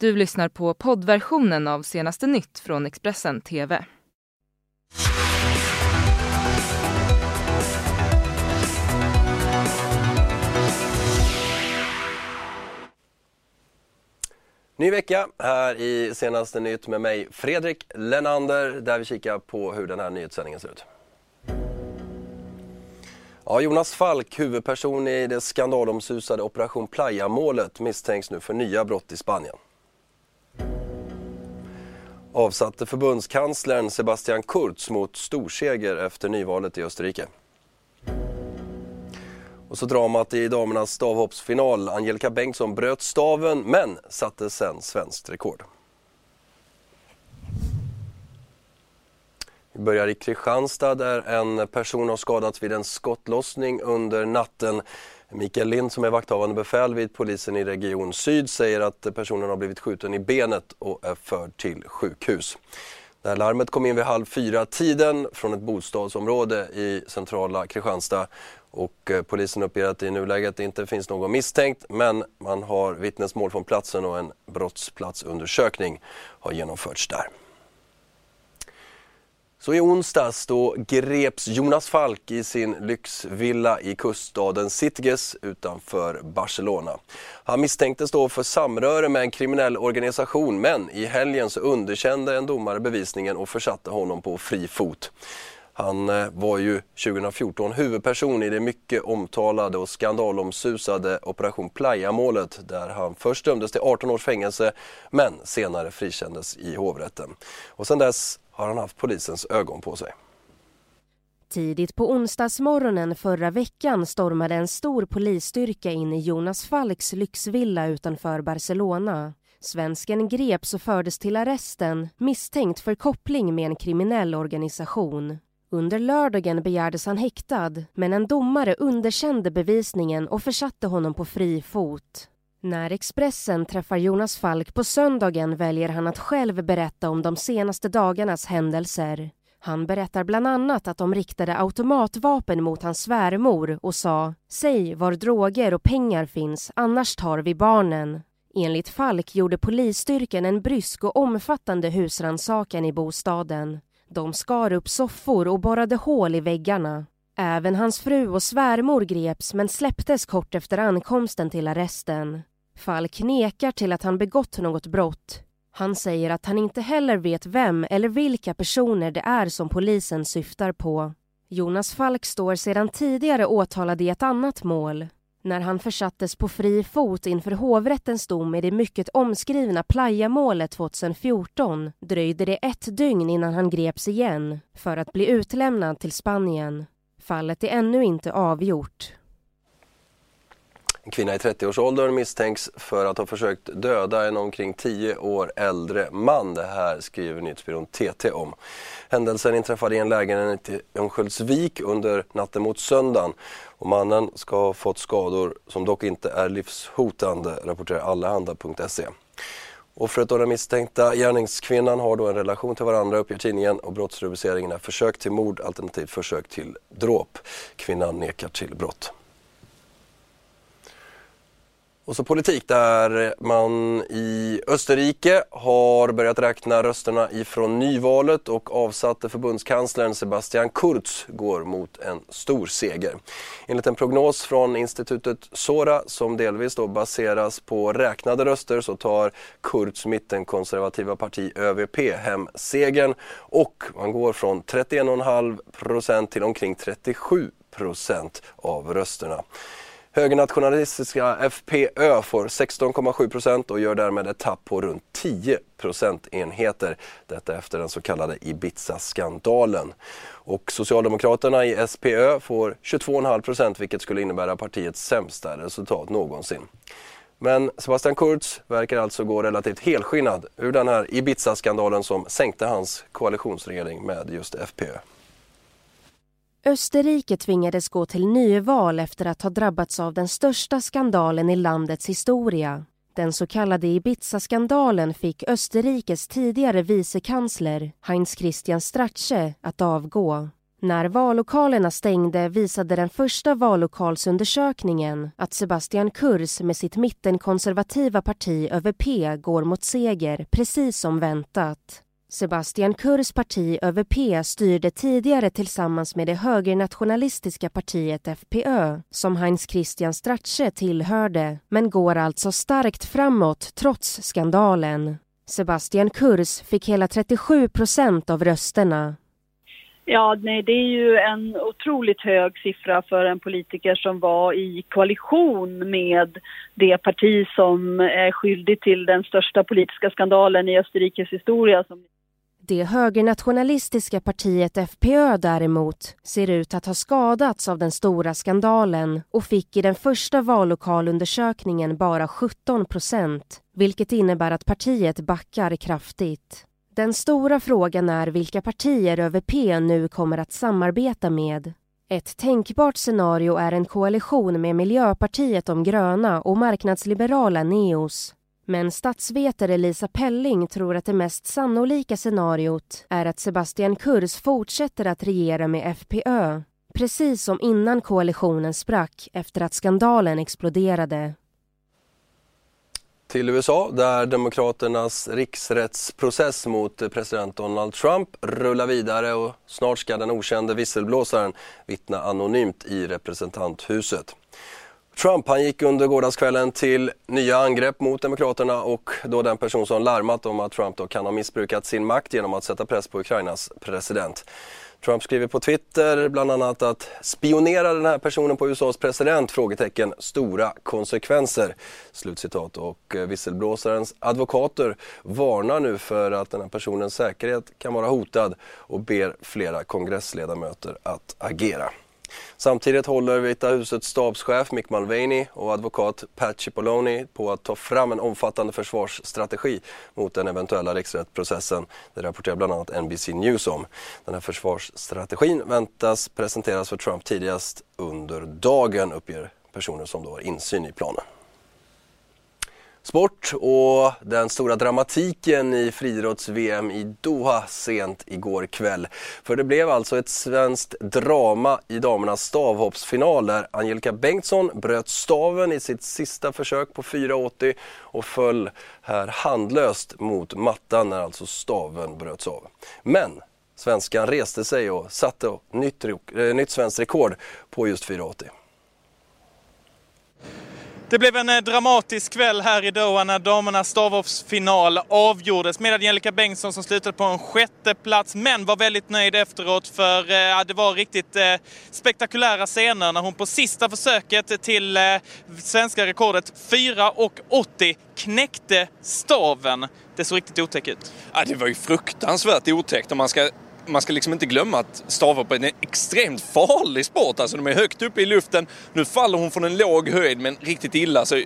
Du lyssnar på poddversionen av senaste nytt från Expressen TV. Ny vecka här i senaste nytt med mig Fredrik Lennander där vi kikar på hur den här nyhetssändningen ser ut. Ja, Jonas Falk, huvudperson i det skandalomsusade Operation Playa-målet misstänks nu för nya brott i Spanien. Avsatte förbundskanslern Sebastian Kurz mot storseger efter nyvalet i Österrike. Och så dramat i damernas stavhoppsfinal. Angelica Bengtsson bröt staven men satte sen svenskt rekord. Vi börjar i Kristianstad där en person har skadats vid en skottlossning under natten. Mikael Lind som är vakthavande befäl vid polisen i Region Syd säger att personen har blivit skjuten i benet och är förd till sjukhus. Det här larmet kom in vid halv fyra tiden från ett bostadsområde i centrala Kristianstad och eh, polisen uppger att det i nuläget inte finns någon misstänkt men man har vittnesmål från platsen och en brottsplatsundersökning har genomförts där. Så i onsdags då greps Jonas Falk i sin lyxvilla i kuststaden Sitges utanför Barcelona. Han misstänktes då för samröre med en kriminell organisation men i helgen så underkände en domare bevisningen och försatte honom på fri fot. Han eh, var ju 2014 huvudperson i det mycket omtalade och skandalomsusade Operation Playa-målet där han först dömdes till 18 års fängelse men senare frikändes i hovrätten. Och sedan dess har han haft polisens ögon på sig. Tidigt på onsdagsmorgonen förra veckan stormade en stor polisstyrka in i Jonas Falks lyxvilla utanför Barcelona. Svensken greps och fördes till arresten misstänkt för koppling med en kriminell organisation. Under lördagen begärdes han häktad men en domare underkände bevisningen och försatte honom på fri fot. När Expressen träffar Jonas Falk på söndagen väljer han att själv berätta om de senaste dagarnas händelser. Han berättar bland annat att de riktade automatvapen mot hans svärmor och sa “Säg var droger och pengar finns, annars tar vi barnen”. Enligt Falk gjorde polisstyrkan en brysk och omfattande husrannsakan i bostaden. De skar upp soffor och borrade hål i väggarna. Även hans fru och svärmor greps men släpptes kort efter ankomsten till arresten. Falk nekar till att han begått något brott. Han säger att han inte heller vet vem eller vilka personer det är som polisen syftar på. Jonas Falk står sedan tidigare åtalad i ett annat mål. När han försattes på fri fot inför hovrättens dom i det mycket omskrivna Playa-målet 2014 dröjde det ett dygn innan han greps igen för att bli utlämnad till Spanien. Fallet är ännu inte avgjort. En kvinna i 30-årsåldern misstänks för att ha försökt döda en omkring 10 år äldre man. Det här skriver nyhetsbyrån TT om. Händelsen inträffade i en lägenhet i Örnsköldsvik under natten mot söndagen. Och mannen ska ha fått skador som dock inte är livshotande, rapporterar Allehanda.se. Offret och den misstänkta gärningskvinnan har då en relation till varandra uppger tidningen och brottsrubriceringen är försök till mord alternativt försök till dråp. Kvinnan nekar till brott. Och så politik där man i Österrike har börjat räkna rösterna ifrån nyvalet och avsatte förbundskanslern Sebastian Kurz går mot en stor seger. Enligt en prognos från institutet Sora som delvis då baseras på räknade röster så tar Kurz mittenkonservativa parti ÖVP hem segern och man går från 31,5% till omkring 37% av rösterna. Högernationalistiska FPÖ får 16,7 procent och gör därmed ett tapp på runt 10 procentenheter. Detta efter den så kallade Ibiza-skandalen. Och Socialdemokraterna i SPÖ får 22,5 procent vilket skulle innebära partiets sämsta resultat någonsin. Men Sebastian Kurz verkar alltså gå relativt helskinnad ur den här Ibiza-skandalen som sänkte hans koalitionsregering med just FPÖ. Österrike tvingades gå till nyval efter att ha drabbats av den största skandalen i landets historia. Den så kallade Ibiza-skandalen fick Österrikes tidigare vicekansler Heinz Christian Strache att avgå. När vallokalerna stängde visade den första vallokalsundersökningen att Sebastian Kurz med sitt mittenkonservativa parti ÖVP går mot seger, precis som väntat. Sebastian Kurs parti ÖVP styrde tidigare tillsammans med det högernationalistiska partiet FPÖ som Heinz Christian Strache tillhörde men går alltså starkt framåt trots skandalen. Sebastian Kurz fick hela 37 procent av rösterna. Ja, nej, det är ju en otroligt hög siffra för en politiker som var i koalition med det parti som är skyldig till den största politiska skandalen i Österrikes historia. Det högernationalistiska partiet FPÖ däremot ser ut att ha skadats av den stora skandalen och fick i den första vallokalundersökningen bara 17 procent, vilket innebär att partiet backar kraftigt. Den stora frågan är vilka partier ÖVP nu kommer att samarbeta med. Ett tänkbart scenario är en koalition med Miljöpartiet de gröna och marknadsliberala Neos. Men statsvetare Lisa Pelling tror att det mest sannolika scenariot är att Sebastian Kurz fortsätter att regera med FPÖ precis som innan koalitionen sprack efter att skandalen exploderade till USA där Demokraternas riksrättsprocess mot president Donald Trump rullar vidare och snart ska den okände visselblåsaren vittna anonymt i representanthuset. Trump han gick under gårdagskvällen till nya angrepp mot Demokraterna och då den person som larmat om att Trump då kan ha missbrukat sin makt genom att sätta press på Ukrainas president. Trump skriver på Twitter bland annat att spionera den här personen på USAs president? Frågetecken, stora konsekvenser. Slutcitat. Och eh, visselblåsarens advokater varnar nu för att den här personens säkerhet kan vara hotad och ber flera kongressledamöter att agera. Samtidigt håller Vita husets stabschef Mick Mulvaney och advokat Pat Cipollone på att ta fram en omfattande försvarsstrategi mot den eventuella riksrättsprocessen. Det rapporterar bland annat NBC News om. Den här försvarsstrategin väntas presenteras för Trump tidigast under dagen uppger personer som då har insyn i planen. Sport och den stora dramatiken i friidrotts-VM i Doha sent igår kväll. För det blev alltså ett svenskt drama i damernas stavhoppsfinal där Angelica Bengtsson bröt staven i sitt sista försök på 4,80 och föll här handlöst mot mattan när alltså staven bröts av. Men svenskan reste sig och satte nytt, eh, nytt svenskt rekord på just 4,80. Det blev en eh, dramatisk kväll här i Doha när damernas stavhoppsfinal avgjordes med Angelica Bengtsson som slutade på en sjätte plats men var väldigt nöjd efteråt för eh, det var riktigt eh, spektakulära scener när hon på sista försöket till eh, svenska rekordet 4,80 knäckte staven. Det såg riktigt otäckt ut. Ja, det var ju fruktansvärt otäckt om man ska man ska liksom inte glömma att stavhopp är en extremt farlig sport. Alltså de är högt uppe i luften. Nu faller hon från en låg höjd men riktigt illa. Så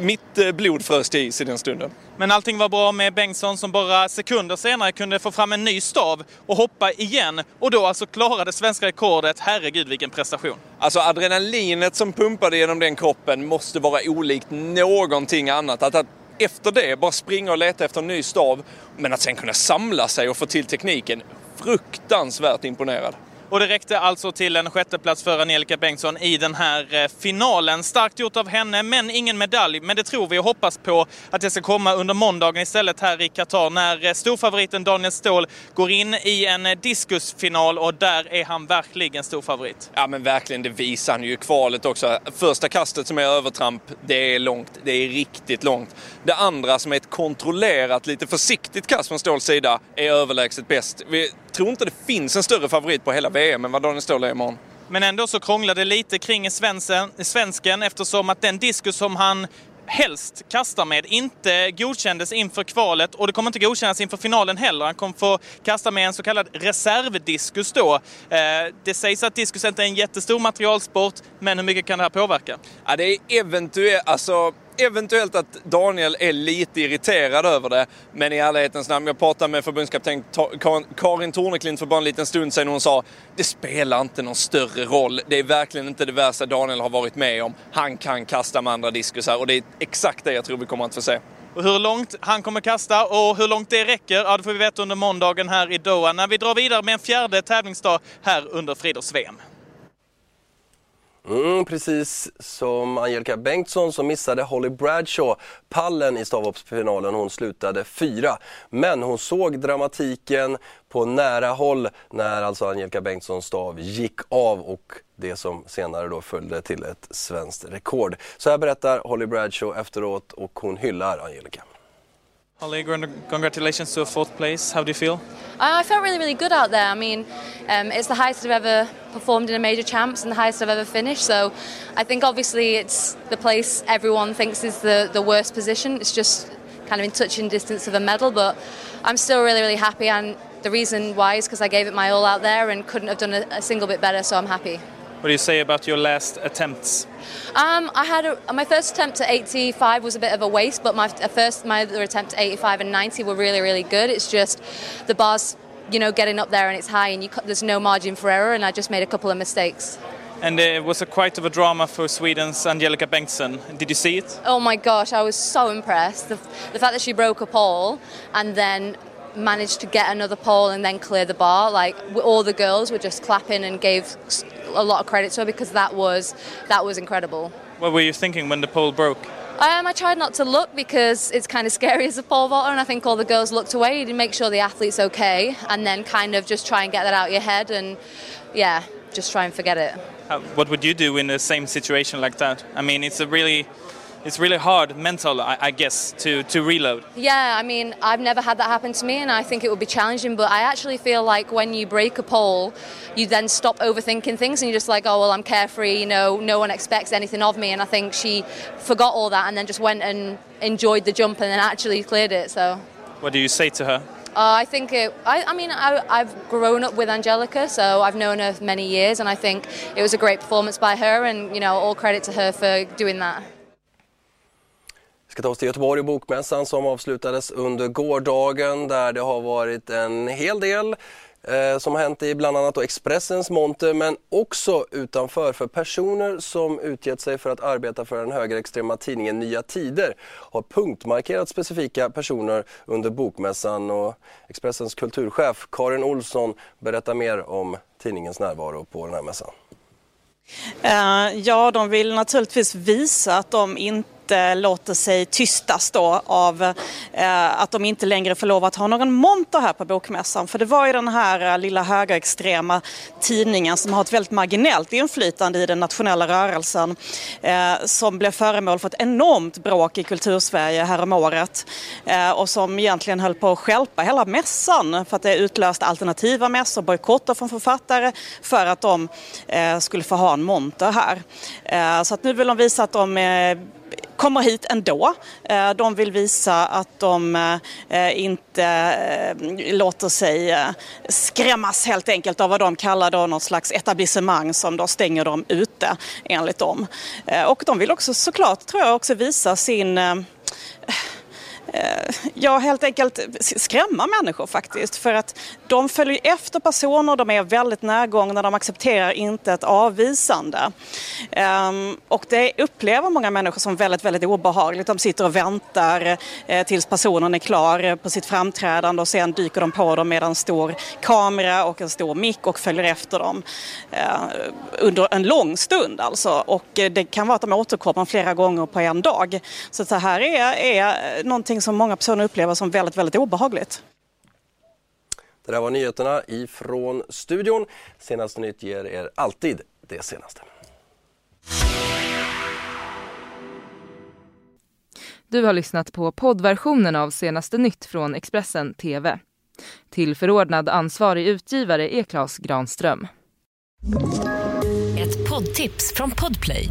mitt eh, blod frös till is i den stunden. Men allting var bra med Bengtsson som bara sekunder senare kunde få fram en ny stav och hoppa igen. Och då alltså klarade svenska rekordet. Herregud vilken prestation. Alltså adrenalinet som pumpade genom den kroppen måste vara olikt någonting annat. Att, att efter det bara springa och leta efter en ny stav. Men att sen kunna samla sig och få till tekniken fruktansvärt imponerad. Och det räckte alltså till en sjätteplats för Angelica Bengtsson i den här eh, finalen. Starkt gjort av henne, men ingen medalj. Men det tror vi och hoppas på att det ska komma under måndagen istället här i Qatar när eh, storfavoriten Daniel Ståhl går in i en eh, diskusfinal och där är han verkligen storfavorit. Ja men verkligen, det visar han ju i kvalet också. Första kastet som är övertramp, det är långt. Det är riktigt långt. Det andra som är ett kontrollerat, lite försiktigt kast från Ståhls sida är överlägset bäst. Vi tror inte det finns en större favorit på hela VM än vad Daniel Ståhl är imorgon. Men ändå så krånglade det lite kring svensken, svensken eftersom att den diskus som han helst kastar med inte godkändes inför kvalet och det kommer inte godkännas inför finalen heller. Han kommer få kasta med en så kallad reservdiskus då. Eh, det sägs att diskus inte är en jättestor materialsport, men hur mycket kan det här påverka? Ja, det är eventuellt, alltså eventuellt att Daniel är lite irriterad över det. Men i ärlighetens namn, jag pratade med förbundskapten Karin Torneklint för bara en liten stund sedan och hon sa det spelar inte någon större roll. Det är verkligen inte det värsta Daniel har varit med om. Han kan kasta med andra diskusar och det är exakt det jag tror vi kommer att få se. Och hur långt han kommer kasta och hur långt det räcker, ja det får vi veta under måndagen här i Doha när vi drar vidare med en fjärde tävlingsdag här under friidrotts-VM. Mm, precis som Angelica Bengtsson så missade Holly Bradshaw pallen i stavhoppsfinalen. Hon slutade fyra. Men hon såg dramatiken på nära håll när alltså Angelica Bengtssons stav gick av och det som senare då följde till ett svenskt rekord. Så här berättar Holly Bradshaw efteråt och hon hyllar Angelica. Holly, congratulations to a fourth place. How do you feel? I felt really, really good out there. I mean, um, it's the highest I've ever performed in a major champs and the highest I've ever finished. So I think obviously it's the place everyone thinks is the, the worst position. It's just kind of in touching distance of a medal, but I'm still really, really happy. And the reason why is because I gave it my all out there and couldn't have done a, a single bit better, so I'm happy. What do you say about your last attempts? Um, I had a, my first attempt at 85 was a bit of a waste, but my first my other attempt at 85 and 90 were really really good. It's just the bars, you know, getting up there and it's high and you, there's no margin for error, and I just made a couple of mistakes. And it was a quite of a drama for Sweden's Angelica Bengtsson. Did you see it? Oh my gosh, I was so impressed. The, the fact that she broke a pole and then managed to get another pole and then clear the bar. Like all the girls were just clapping and gave a lot of credit to her because that was that was incredible. What were you thinking when the pole broke? Um, I tried not to look because it's kind of scary as a pole vaulter, and I think all the girls looked away to make sure the athlete's okay, and then kind of just try and get that out of your head, and yeah, just try and forget it. How, what would you do in the same situation like that? I mean, it's a really it's really hard mental I, I, guess to, to reload. Yeah i mean i've never had that happen to me and i think it would be challenging but i actually feel like when you break a pole you then stop overthinking things and you're just like oh well i'm carefree you know no one expects anything of me and i think she forgot all that and then just went and enjoyed the jump and then actually cleared it so. What do you say to her? Uh, I think it, I, I mean, I, I've grown up with Angelica, so I've known her for many years, and I think it was a great performance by her, and you know, all credit to her for doing that. Ska ta oss till Göteborg och Bokmässan som avslutades under gårdagen där det har varit en hel del eh, som har hänt i bland annat Expressens monter men också utanför för personer som utgett sig för att arbeta för den högerextrema tidningen Nya Tider har punktmarkerat specifika personer under Bokmässan och Expressens kulturchef Karin Olsson berättar mer om tidningens närvaro på den här mässan. Eh, ja, de vill naturligtvis visa att de inte inte eh, låter sig tystas då av eh, att de inte längre får lov att ha någon monter här på bokmässan. För det var ju den här eh, lilla högerextrema tidningen som har ett väldigt marginellt inflytande i den nationella rörelsen eh, som blev föremål för ett enormt bråk i kultursverige häromåret eh, och som egentligen höll på att skälpa hela mässan för att det utlöste alternativa mässor, bojkotter från författare för att de eh, skulle få ha en monter här. Eh, så att nu vill de visa att de eh, kommer hit ändå. Eh, de vill visa att de eh, inte eh, låter sig skrämmas helt enkelt av vad de kallar då något slags etablissemang som då stänger dem ute enligt dem. Och de vill också såklart, tror jag, också visa sin Eh, ja, helt enkelt skrämma människor faktiskt. För att de följer efter personer, de är väldigt närgångna, de accepterar inte ett avvisande. Ehm, och det upplever många människor som väldigt, väldigt obehagligt. De sitter och väntar eh, tills personen är klar på sitt framträdande och sen dyker de på dem med en stor kamera och en stor mick och följer efter dem eh, under en lång stund alltså. Och det kan vara att de återkommer flera gånger på en dag. Så det här är, är någonting någonting som många personer upplever som väldigt, väldigt obehagligt. Det där var nyheterna ifrån studion. Senaste nytt ger er alltid det senaste. Du har lyssnat på poddversionen av Senaste nytt från Expressen TV. Till förordnad ansvarig utgivare är Klas Granström. Ett poddtips från Podplay.